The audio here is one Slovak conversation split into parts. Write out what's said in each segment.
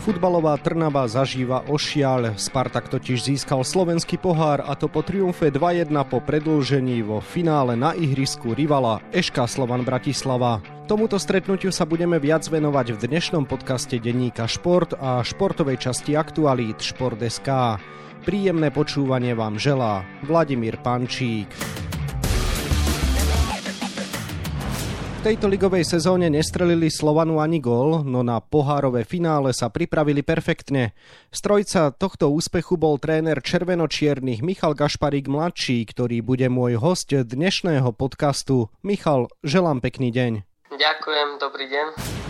Futbalová Trnava zažíva ošiaľ. Spartak totiž získal slovenský pohár a to po triumfe 2-1 po predĺžení vo finále na ihrisku rivala Eška Slovan Bratislava. Tomuto stretnutiu sa budeme viac venovať v dnešnom podcaste denníka Šport a športovej časti aktualít Šport.sk. Príjemné počúvanie vám želá Vladimír Pančík. V tejto ligovej sezóne nestrelili Slovanu ani gól, no na pohárové finále sa pripravili perfektne. Strojca tohto úspechu bol tréner červenočiernych Michal Gašparík mladší, ktorý bude môj host dnešného podcastu. Michal, želám pekný deň. Ďakujem, dobrý deň.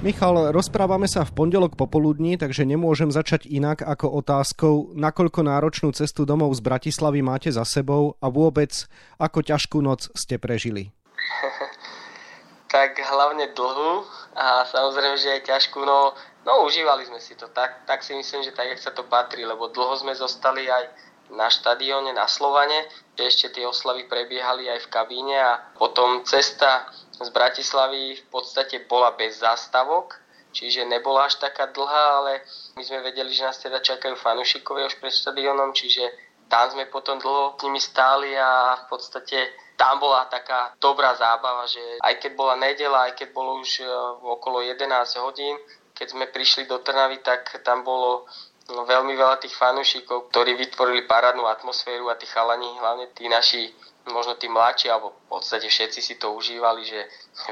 Michal, rozprávame sa v pondelok popoludní, takže nemôžem začať inak ako otázkou, nakoľko náročnú cestu domov z Bratislavy máte za sebou a vôbec, ako ťažkú noc ste prežili. tak hlavne dlhú a samozrejme, že aj ťažkú, no, no užívali sme si to, tak, tak si myslím, že tak, jak sa to patrí, lebo dlho sme zostali aj na štadióne na Slovane, ešte tie oslavy prebiehali aj v kabíne a potom cesta z Bratislavy v podstate bola bez zástavok, čiže nebola až taká dlhá, ale my sme vedeli, že nás teda čakajú fanúšikovia už pred štadionom, čiže tam sme potom dlho s nimi stáli a v podstate tam bola taká dobrá zábava, že aj keď bola nedela, aj keď bolo už e, okolo 11 hodín, keď sme prišli do Trnavy, tak tam bolo no, veľmi veľa tých fanúšikov, ktorí vytvorili parádnu atmosféru a tí chalani, hlavne tí naši možno tí mladší, alebo v podstate všetci si to užívali, že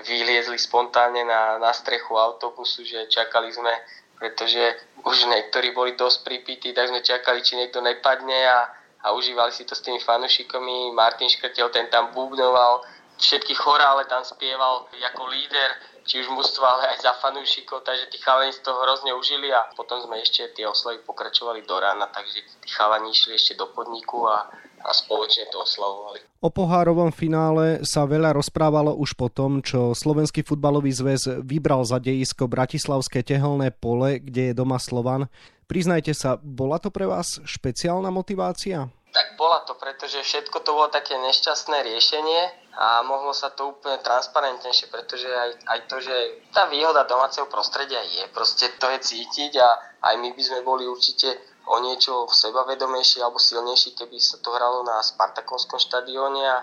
vyliezli spontánne na, na strechu autobusu, že čakali sme, pretože už niektorí boli dosť pripití, tak sme čakali, či niekto nepadne a, a užívali si to s tými fanúšikami. Martin Škrtel, ten tam bubnoval, všetky chorále tam spieval ako líder, či už mužstva, ale aj za fanúšikov, takže tí chalani z toho hrozne užili a potom sme ešte tie oslavy pokračovali do rána, takže tí chalani išli ešte do podniku a, a spoločne to oslavovali. O pohárovom finále sa veľa rozprávalo už po tom, čo Slovenský futbalový zväz vybral za dejisko Bratislavské tehelné pole, kde je doma Slovan. Priznajte sa, bola to pre vás špeciálna motivácia? Tak bola to, pretože všetko to bolo také nešťastné riešenie a mohlo sa to úplne transparentnejšie, pretože aj, aj to, že tá výhoda domáceho prostredia je, proste to je cítiť a aj my by sme boli určite o niečo sebavedomejší alebo silnejší, keby sa to hralo na Spartakovskom štadióne. A,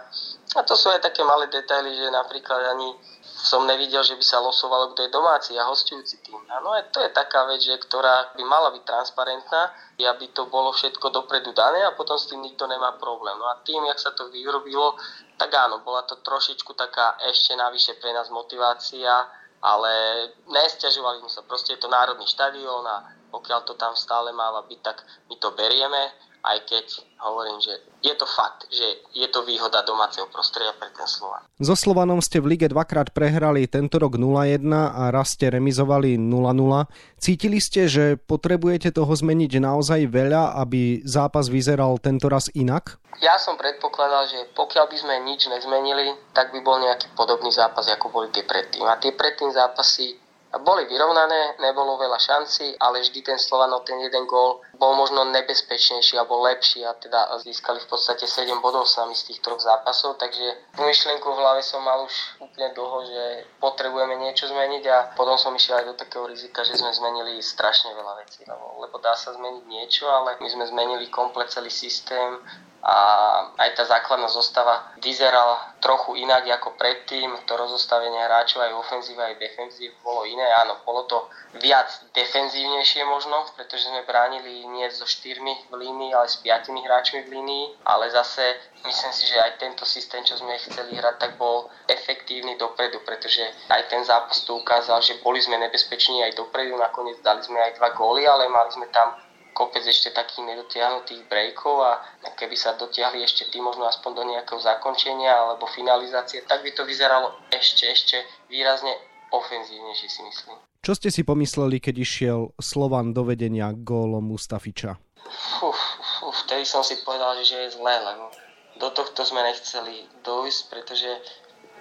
a to sú aj také malé detaily, že napríklad ani som nevidel, že by sa losovalo, kto je domáci a hostujúci tým. A no to je taká vec, že, ktorá by mala byť transparentná, aby to bolo všetko dopredu dané a potom s tým nikto nemá problém. No a tým, jak sa to vyrobilo, tak áno, bola to trošičku taká ešte navyše pre nás motivácia, ale nestiažovali sme sa. Proste je to národný štadión a pokiaľ to tam stále máva byť, tak my to berieme, aj keď hovorím, že je to fakt, že je to výhoda domáceho prostredia pre ten Slovan. So Slovanom ste v lige dvakrát prehrali tento rok 0-1 a raz ste remizovali 0-0. Cítili ste, že potrebujete toho zmeniť naozaj veľa, aby zápas vyzeral tento raz inak? Ja som predpokladal, že pokiaľ by sme nič nezmenili, tak by bol nejaký podobný zápas, ako boli tie predtým. A tie predtým zápasy boli vyrovnané, nebolo veľa šancí, ale vždy ten Slovan o ten jeden gól bol možno nebezpečnejší alebo lepší a teda získali v podstate 7 bodov s nami z tých troch zápasov, takže myšlienku v hlave som mal už úplne dlho, že potrebujeme niečo zmeniť a potom som išiel aj do takého rizika, že sme zmenili strašne veľa vecí, lebo, lebo dá sa zmeniť niečo, ale my sme zmenili komplet celý systém, a aj tá základná zostava vyzerala trochu inak ako predtým. To rozostavenie hráčov aj ofenzíva aj defenzív bolo iné. Áno, bolo to viac defenzívnejšie možno, pretože sme bránili nie so štyrmi v línii, ale s piatimi hráčmi v línii. Ale zase myslím si, že aj tento systém, čo sme chceli hrať, tak bol efektívny dopredu, pretože aj ten zápas to ukázal, že boli sme nebezpeční aj dopredu. Nakoniec dali sme aj dva góly, ale mali sme tam kopec ešte takých nedotiahnutých breakov a keby sa dotiahli ešte tým možno aspoň do nejakého zakončenia alebo finalizácie, tak by to vyzeralo ešte, ešte výrazne ofenzívnejšie si myslím. Čo ste si pomysleli, keď išiel Slovan do vedenia gólom Mustafiča? Uf, uf, vtedy som si povedal, že je zlé, lebo do tohto sme nechceli dojsť, pretože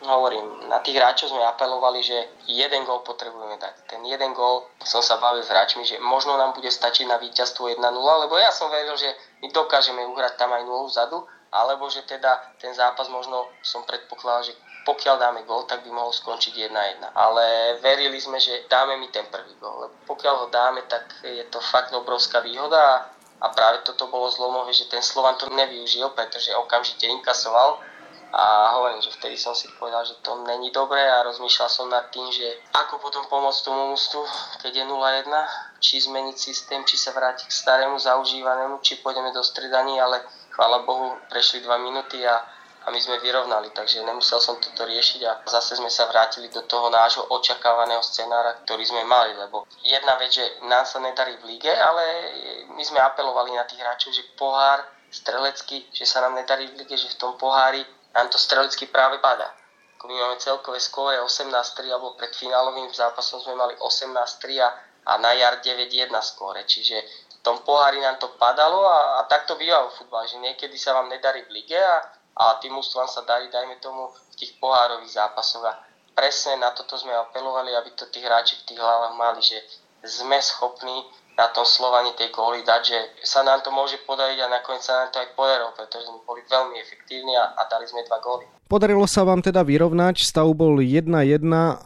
hovorím, na tých hráčov sme apelovali, že jeden gól potrebujeme dať. Ten jeden gól som sa bavil s hráčmi, že možno nám bude stačiť na víťazstvo 1-0, lebo ja som veril, že my dokážeme uhrať tam aj 0 vzadu, alebo že teda ten zápas možno som predpokladal, že pokiaľ dáme gól, tak by mohol skončiť 1-1. Ale verili sme, že dáme mi ten prvý. Lebo pokiaľ ho dáme, tak je to fakt obrovská výhoda a práve toto bolo zlomové, že ten Slovan to nevyužil, pretože okamžite inkasoval a hovorím, že vtedy som si povedal, že to není dobré a rozmýšľal som nad tým, že ako potom pomôcť tomu mústvu, keď je 0-1, či zmeniť systém, či sa vrátiť k starému zaužívanému, či pôjdeme do stredaní, ale chvála Bohu, prešli 2 minúty a, a my sme vyrovnali, takže nemusel som toto riešiť a zase sme sa vrátili do toho nášho očakávaného scenára, ktorý sme mali, lebo jedna vec, že nám sa nedarí v lige, ale my sme apelovali na tých hráčov, že pohár strelecky, že sa nám nedarí v lige, že v tom pohári nám to strelecky práve padá. My máme celkové skóre 18-3, alebo pred finálovým zápasom sme mali 18-3 a, a na jar 9-1 skóre. Čiže v tom pohári nám to padalo a, a tak to býva v futbale, že niekedy sa vám nedarí v lige a, a tým ústvam sa darí, dajme tomu, v tých pohárových zápasoch. A presne na toto sme apelovali, aby to tí hráči v tých hlavách mali, že sme schopní na tom Slovani tie góly dať, že sa nám to môže podariť a nakoniec sa nám to aj podarilo, pretože sme boli veľmi efektívni a, a dali sme dva góly. Podarilo sa vám teda vyrovnať, stav bol 1-1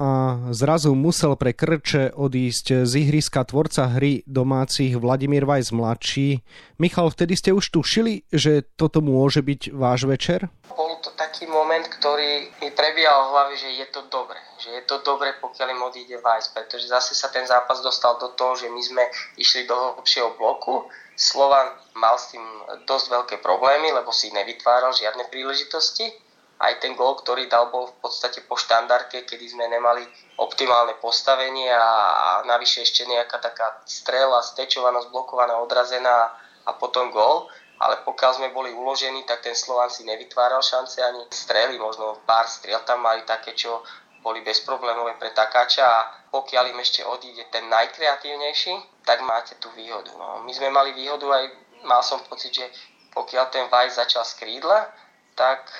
a zrazu musel pre Krče odísť z ihriska tvorca hry domácich Vladimír Vajs mladší. Michal, vtedy ste už tušili, že toto môže byť váš večer? Bol to taký moment, ktorý mi prebíjal v hlave, že je to dobre. Že je to dobre, pokiaľ im odíde Vajs, pretože zase sa ten zápas dostal do toho, že my sme išli do hlbšieho bloku. Slovan mal s tým dosť veľké problémy, lebo si nevytváral žiadne príležitosti aj ten gól, ktorý dal, bol v podstate po štandardke, kedy sme nemali optimálne postavenie a, a navyše ešte nejaká taká strela, stečovanosť, blokovaná, odrazená a potom gól. Ale pokiaľ sme boli uložení, tak ten Slovan si nevytváral šance ani strely, možno pár striel tam mali také, čo boli bezproblémové pre takáča a pokiaľ im ešte odíde ten najkreatívnejší, tak máte tú výhodu. No, my sme mali výhodu aj, mal som pocit, že pokiaľ ten Vajs začal z krídla, tak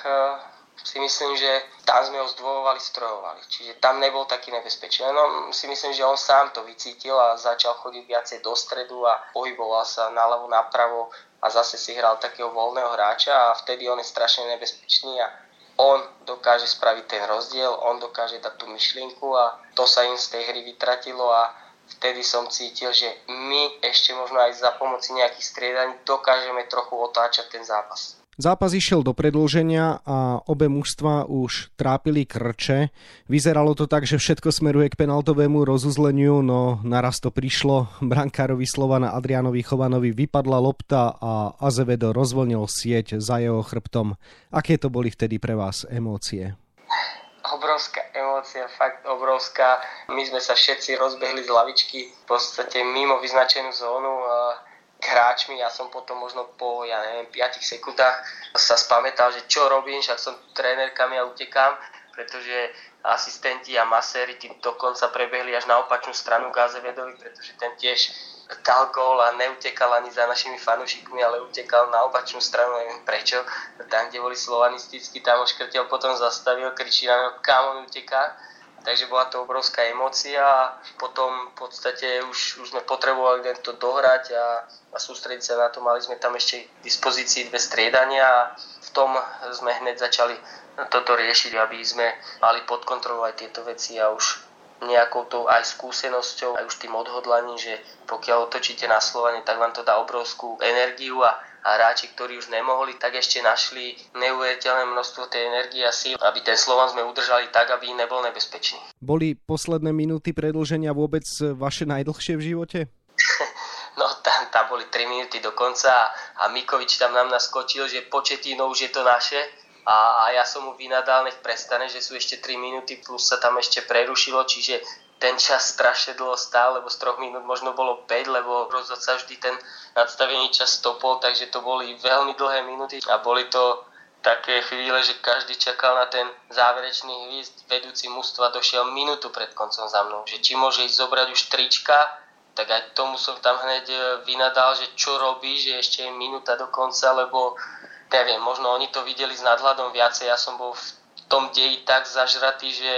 si myslím, že tam sme ho zdvojovali, strojovali. Čiže tam nebol taký nebezpečný. No, si myslím, že on sám to vycítil a začal chodiť viacej do stredu a pohyboval sa naľavo, napravo a zase si hral takého voľného hráča a vtedy on je strašne nebezpečný a on dokáže spraviť ten rozdiel, on dokáže dať tú myšlienku a to sa im z tej hry vytratilo a vtedy som cítil, že my ešte možno aj za pomoci nejakých striedaní dokážeme trochu otáčať ten zápas. Zápas išiel do predlženia a obe mužstva už trápili krče. Vyzeralo to tak, že všetko smeruje k penaltovému rozuzleniu, no naraz to prišlo. Brankárovi Slovana Adrianovi Chovanovi vypadla lopta a Azevedo rozvolnil sieť za jeho chrbtom. Aké to boli vtedy pre vás emócie? obrovská emócia, fakt obrovská. My sme sa všetci rozbehli z lavičky v podstate mimo vyznačenú zónu hráčmi, ja som potom možno po, ja neviem, 5 sekundách sa spamätal, že čo robím, však som trénerkami a utekám, pretože asistenti a maséri tí dokonca prebehli až na opačnú stranu Gazevedovi, pretože ten tiež dal gól a neutekal ani za našimi fanúšikmi, ale utekal na opačnú stranu, neviem prečo. Tam, kde boli slovanisticky, tam ho škrtel, potom zastavil, kričí na mňa, kam on uteká takže bola to obrovská emócia a potom v podstate už, už sme potrebovali len to dohrať a, a sústrediť sa na to. Mali sme tam ešte k dispozícii dve striedania a v tom sme hneď začali toto riešiť, aby sme mali pod kontrolou aj tieto veci a už nejakou tou aj skúsenosťou, aj už tým odhodlaním, že pokiaľ otočíte na Slovane, tak vám to dá obrovskú energiu a hráči, ktorí už nemohli, tak ešte našli neuveriteľné množstvo tej energie a síl, aby ten Slovan sme udržali tak, aby nebol nebezpečný. Boli posledné minúty predlženia vôbec vaše najdlhšie v živote? no tam, tam boli 3 minúty do konca a Mikovič tam nám naskočil, že početino už je to naše a, a ja som mu vynadal, nech prestane, že sú ešte 3 minúty plus sa tam ešte prerušilo, čiže ten čas strašne dlho stál, lebo z troch minút možno bolo 5, lebo rozhodca vždy ten nadstavený čas stopol, takže to boli veľmi dlhé minúty a boli to také chvíle, že každý čakal na ten záverečný hvízd. Vedúci mužstva došiel minútu pred koncom za mnou, že či môže ísť zobrať už trička, tak aj tomu som tam hneď e, vynadal, že čo robí, že ešte je minúta do konca, lebo neviem, možno oni to videli s nadhľadom viacej, ja som bol v tom deji tak zažratý, že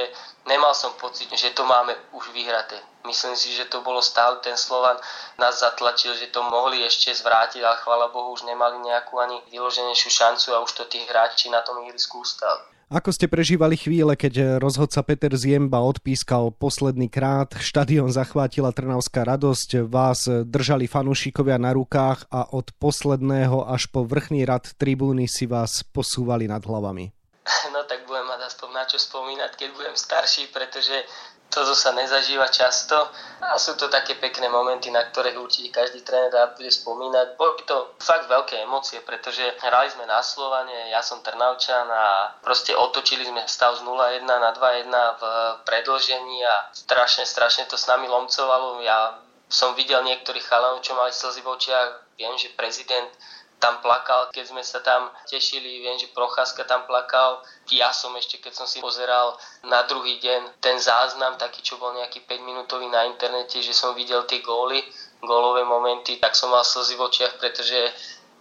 nemal som pocit, že to máme už vyhraté. Myslím si, že to bolo stále ten Slovan nás zatlačil, že to mohli ešte zvrátiť, ale chvála Bohu už nemali nejakú ani vyloženejšiu šancu a už to tí hráči na tom ihrisku ustali. Ako ste prežívali chvíle, keď rozhodca Peter Ziemba odpískal posledný krát, štadión zachvátila Trnavská radosť, vás držali fanúšikovia na rukách a od posledného až po vrchný rad tribúny si vás posúvali nad hlavami? No tak aspoň na čo spomínať, keď budem starší, pretože toto sa nezažíva často a sú to také pekné momenty, na ktoré určite každý tréner rád bude spomínať. Boli to fakt veľké emócie, pretože hrali sme na Slovane, ja som Trnavčan a proste otočili sme stav z 0-1 na 2-1 v predlžení a strašne, strašne to s nami lomcovalo. Ja som videl niektorých chalanov, čo mali slzy v očiach, viem, že prezident tam plakal, keď sme sa tam tešili, viem, že Procházka tam plakal. Ja som ešte, keď som si pozeral na druhý deň ten záznam, taký, čo bol nejaký 5 minútový na internete, že som videl tie góly, gólové momenty, tak som mal slzy v očiach, pretože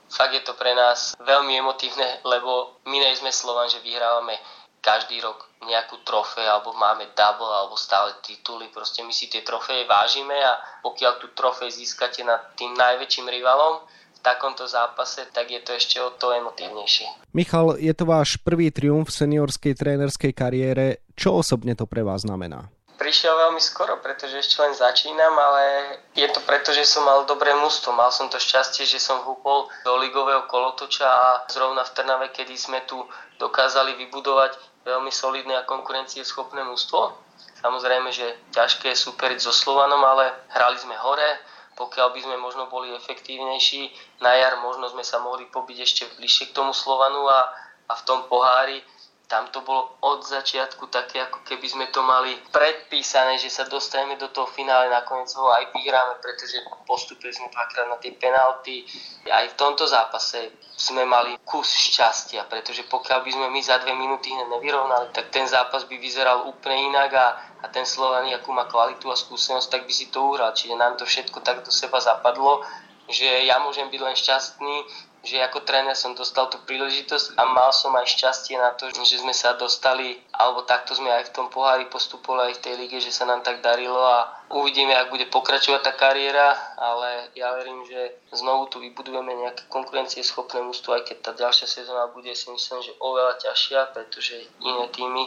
fakt je to pre nás veľmi emotívne, lebo my nie sme Slovan, že vyhrávame každý rok nejakú trofej, alebo máme double, alebo stále tituly. Proste my si tie trofeje vážime a pokiaľ tú trofej získate nad tým najväčším rivalom, takomto zápase, tak je to ešte o to emotívnejšie. Michal, je to váš prvý triumf v seniorskej trénerskej kariére. Čo osobne to pre vás znamená? Prišiel veľmi skoro, pretože ešte len začínam, ale je to preto, že som mal dobré mústvo. Mal som to šťastie, že som húpol do ligového kolotoča a zrovna v Trnave, kedy sme tu dokázali vybudovať veľmi solidné a konkurencieschopné mústvo. Samozrejme, že ťažké je superiť so Slovanom, ale hrali sme hore, pokiaľ by sme možno boli efektívnejší, na jar možno sme sa mohli pobiť ešte bližšie k tomu Slovanu a, a v tom pohári tam to bolo od začiatku také, ako keby sme to mali predpísané, že sa dostaneme do toho finále, nakoniec ho aj vyhráme, pretože postupili sme dvakrát na tie penalty. Aj v tomto zápase sme mali kus šťastia, pretože pokiaľ by sme my za dve minúty nevyrovnali, tak ten zápas by vyzeral úplne inak a, a ten Slovan, akú má kvalitu a skúsenosť, tak by si to uhral. Čiže nám to všetko tak do seba zapadlo, že ja môžem byť len šťastný, že ako tréner som dostal tú príležitosť a mal som aj šťastie na to, že sme sa dostali, alebo takto sme aj v tom pohári postupovali aj v tej lige, že sa nám tak darilo a uvidíme, ak bude pokračovať tá kariéra, ale ja verím, že znovu tu vybudujeme nejaké konkurencieschopné mústvo, aj keď tá ďalšia sezóna bude si myslím, že oveľa ťažšia, pretože iné týmy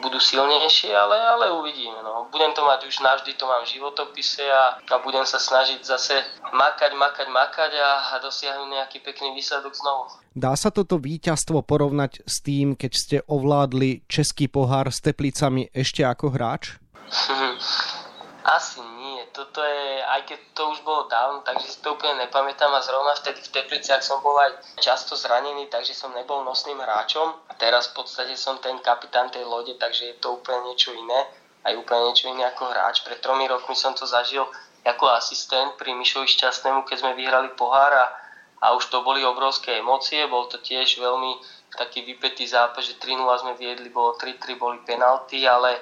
budú silnejšie, ale, ale uvidíme. No. Budem to mať už navždy, to mám v životopise a, a budem sa snažiť zase makať, makať, makať a, a dosiahnuť nejaký pekný výsledok znovu. Dá sa toto víťazstvo porovnať s tým, keď ste ovládli Český pohár s Teplicami ešte ako hráč? Asi nie. Toto je, aj keď to už bolo dávno, takže si to úplne nepamätám a zrovna vtedy v Tepliciach som bol aj často zranený, takže som nebol nosným hráčom. A teraz v podstate som ten kapitán tej lode, takže je to úplne niečo iné. Aj úplne niečo iné ako hráč. Pred tromi rokmi som to zažil ako asistent pri Mišovi Šťastnému, keď sme vyhrali pohár a, a už to boli obrovské emócie. Bol to tiež veľmi taký vypetý zápas, že 3-0 sme viedli, bolo 3-3, boli penalty, ale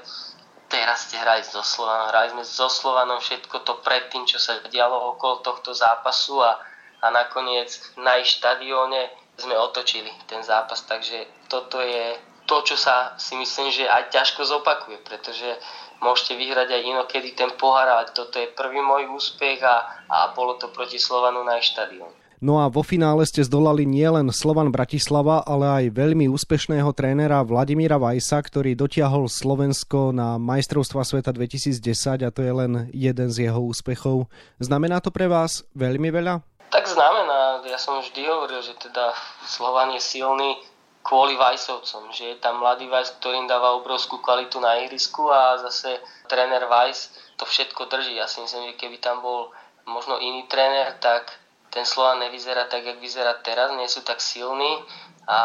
teraz ste hrali so Slovanom, hrali sme so Slovanom všetko to predtým, čo sa dialo okolo tohto zápasu a, a nakoniec na ich štadióne sme otočili ten zápas, takže toto je to, čo sa si myslím, že aj ťažko zopakuje, pretože môžete vyhrať aj inokedy ten pohár, ale toto je prvý môj úspech a, a bolo to proti Slovanu na ich štadióne. No a vo finále ste zdolali nielen Slovan Bratislava, ale aj veľmi úspešného trénera Vladimíra Vajsa, ktorý dotiahol Slovensko na majstrovstva sveta 2010 a to je len jeden z jeho úspechov. Znamená to pre vás veľmi veľa? Tak znamená, ja som vždy hovoril, že teda Slovan je silný kvôli Vajsovcom, že je tam mladý Vajs, ktorý im dáva obrovskú kvalitu na ihrisku a zase tréner Vajs to všetko drží. Ja si myslím, že keby tam bol možno iný tréner, tak ten Slovan nevyzerá tak, jak vyzerá teraz, nie sú tak silní a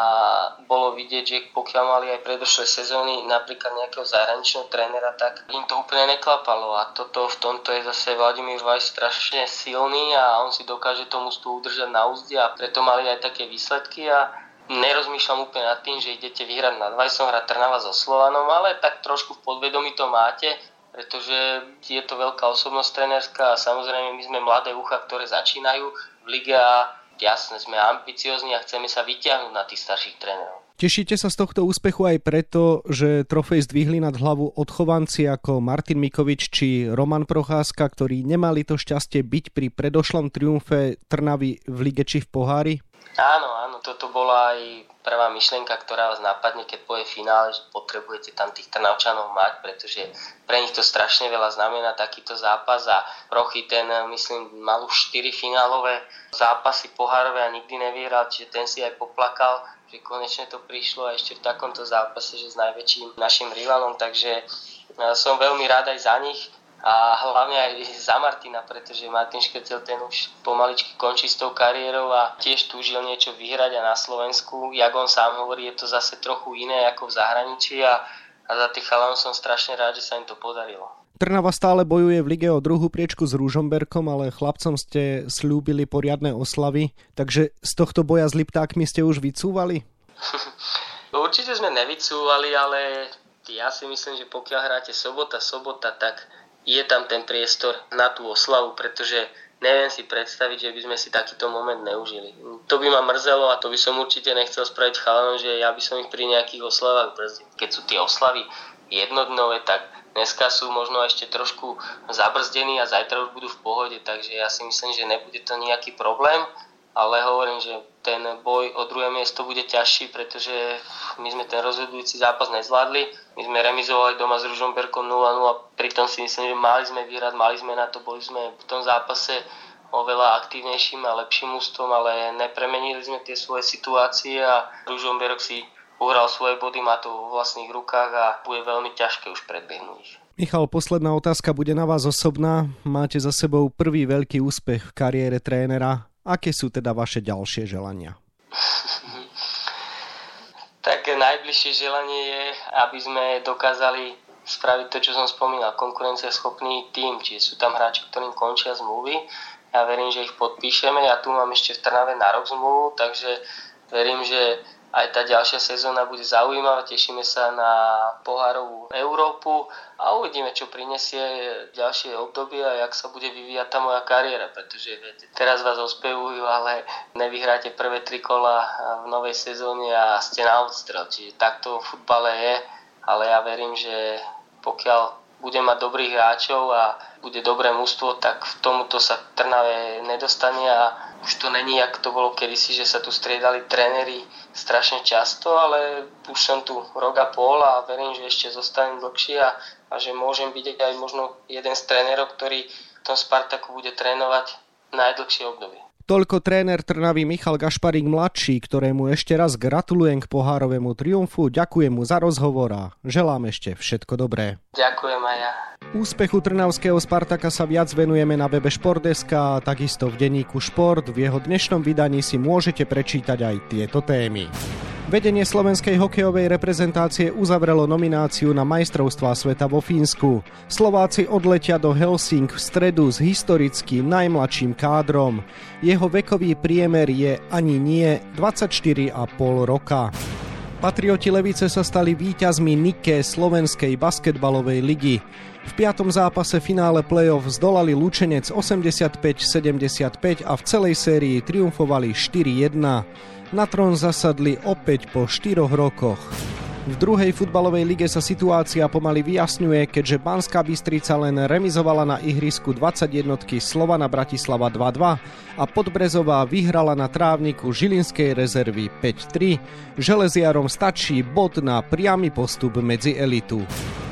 bolo vidieť, že pokiaľ mali aj predošlé sezóny napríklad nejakého zahraničného trénera, tak im to úplne neklapalo a toto v tomto je zase Vladimír Vajs strašne silný a on si dokáže tomu stú udržať na úzde a preto mali aj také výsledky a nerozmýšľam úplne nad tým, že idete vyhrať nad Vajsom, hrať Trnava so Slovanom, ale tak trošku v podvedomí to máte pretože je to veľká osobnosť trenerská a samozrejme my sme mladé ucha, ktoré začínajú v lige a jasne, sme ambiciozni a chceme sa vyťahnuť na tých starších trénerov. Tešíte sa z tohto úspechu aj preto, že trofej zdvihli nad hlavu odchovanci ako Martin Mikovič či Roman Procházka, ktorí nemali to šťastie byť pri predošlom triumfe Trnavy v lige či v pohári? Áno, áno, toto bola aj prvá myšlienka, ktorá vás napadne, keď poje finále, že potrebujete tam tých Trnavčanov mať, pretože pre nich to strašne veľa znamená takýto zápas a Prochy ten, myslím, mal už 4 finálové zápasy pohárové a nikdy nevyhral, čiže ten si aj poplakal že konečne to prišlo a ešte v takomto zápase, že s najväčším našim rivalom, takže e, som veľmi rád aj za nich a hlavne aj za Martina, pretože Martin Škecel ten už pomaličky končí s tou kariérou a tiež túžil niečo vyhrať a na Slovensku, jak on sám hovorí, je to zase trochu iné ako v zahraničí a, a za tých chalanov som strašne rád, že sa im to podarilo. Trnava stále bojuje v lige o druhú priečku s Rúžomberkom, ale chlapcom ste slúbili poriadne oslavy, takže z tohto boja s Liptákmi ste už vycúvali? Určite sme nevycúvali, ale ja si myslím, že pokiaľ hráte sobota, sobota, tak je tam ten priestor na tú oslavu, pretože neviem si predstaviť, že by sme si takýto moment neužili. To by ma mrzelo a to by som určite nechcel spraviť chalanom, že ja by som ich pri nejakých oslavách brzdil. Keď sú tie oslavy jednodnové, tak Dneska sú možno ešte trošku zabrzdení a zajtra už budú v pohode, takže ja si myslím, že nebude to nejaký problém, ale hovorím, že ten boj o druhé miesto bude ťažší, pretože my sme ten rozhodujúci zápas nezvládli. My sme remizovali doma s Ružomberkom 0-0, pritom si myslím, že mali sme vyhrať, mali sme na to, boli sme v tom zápase oveľa aktívnejším a lepším ústvom, ale nepremenili sme tie svoje situácie a Ružomberok si uhral svoje body, má to vo vlastných rukách a bude veľmi ťažké už predbehnúť ich. Michal, posledná otázka bude na vás osobná. Máte za sebou prvý veľký úspech v kariére trénera. Aké sú teda vaše ďalšie želania? tak najbližšie želanie je, aby sme dokázali spraviť to, čo som spomínal, konkurencieschopný tým, čiže sú tam hráči, ktorým končia zmluvy. Ja verím, že ich podpíšeme. Ja tu mám ešte v Trnave na rok zmluvu, takže verím, že aj tá ďalšia sezóna bude zaujímavá, tešíme sa na pohárovú Európu a uvidíme, čo prinesie ďalšie obdobie a jak sa bude vyvíjať tá moja kariéra, pretože viete, teraz vás ospevujú, ale nevyhráte prvé tri kola v novej sezóne a ste na odstrel, čiže takto v futbale je, ale ja verím, že pokiaľ bude mať dobrých hráčov a bude dobré mústvo, tak v tomuto sa Trnave nedostane a už to není, jak to bolo kedysi, že sa tu striedali tréneri strašne často, ale už som tu rok a pol a verím, že ešte zostanem dlhšie a, a že môžem byť aj možno jeden z trénerov, ktorý v tom Spartaku bude trénovať najdlhšie obdobie. Toľko tréner Trnavy Michal Gašparík mladší, ktorému ešte raz gratulujem k pohárovému triumfu, ďakujem mu za rozhovor a želám ešte všetko dobré. Ďakujem aj ja. Úspechu trnavského Spartaka sa viac venujeme na webe Športdeska a takisto v denníku Šport. V jeho dnešnom vydaní si môžete prečítať aj tieto témy. Vedenie slovenskej hokejovej reprezentácie uzavrelo nomináciu na majstrovstvá sveta vo Fínsku. Slováci odletia do Helsing v stredu s historickým najmladším kádrom. Jeho vekový priemer je ani nie 24,5 roka. Patrioti Levice sa stali víťazmi Nike slovenskej basketbalovej ligy. V piatom zápase finále play-off zdolali Lučenec 85-75 a v celej sérii triumfovali 4-1 na trón zasadli opäť po 4 rokoch. V druhej futbalovej lige sa situácia pomaly vyjasňuje, keďže Banská Bystrica len remizovala na ihrisku 21 Slovana Bratislava 2-2 a Podbrezová vyhrala na trávniku Žilinskej rezervy 5-3. Železiarom stačí bod na priamy postup medzi elitu.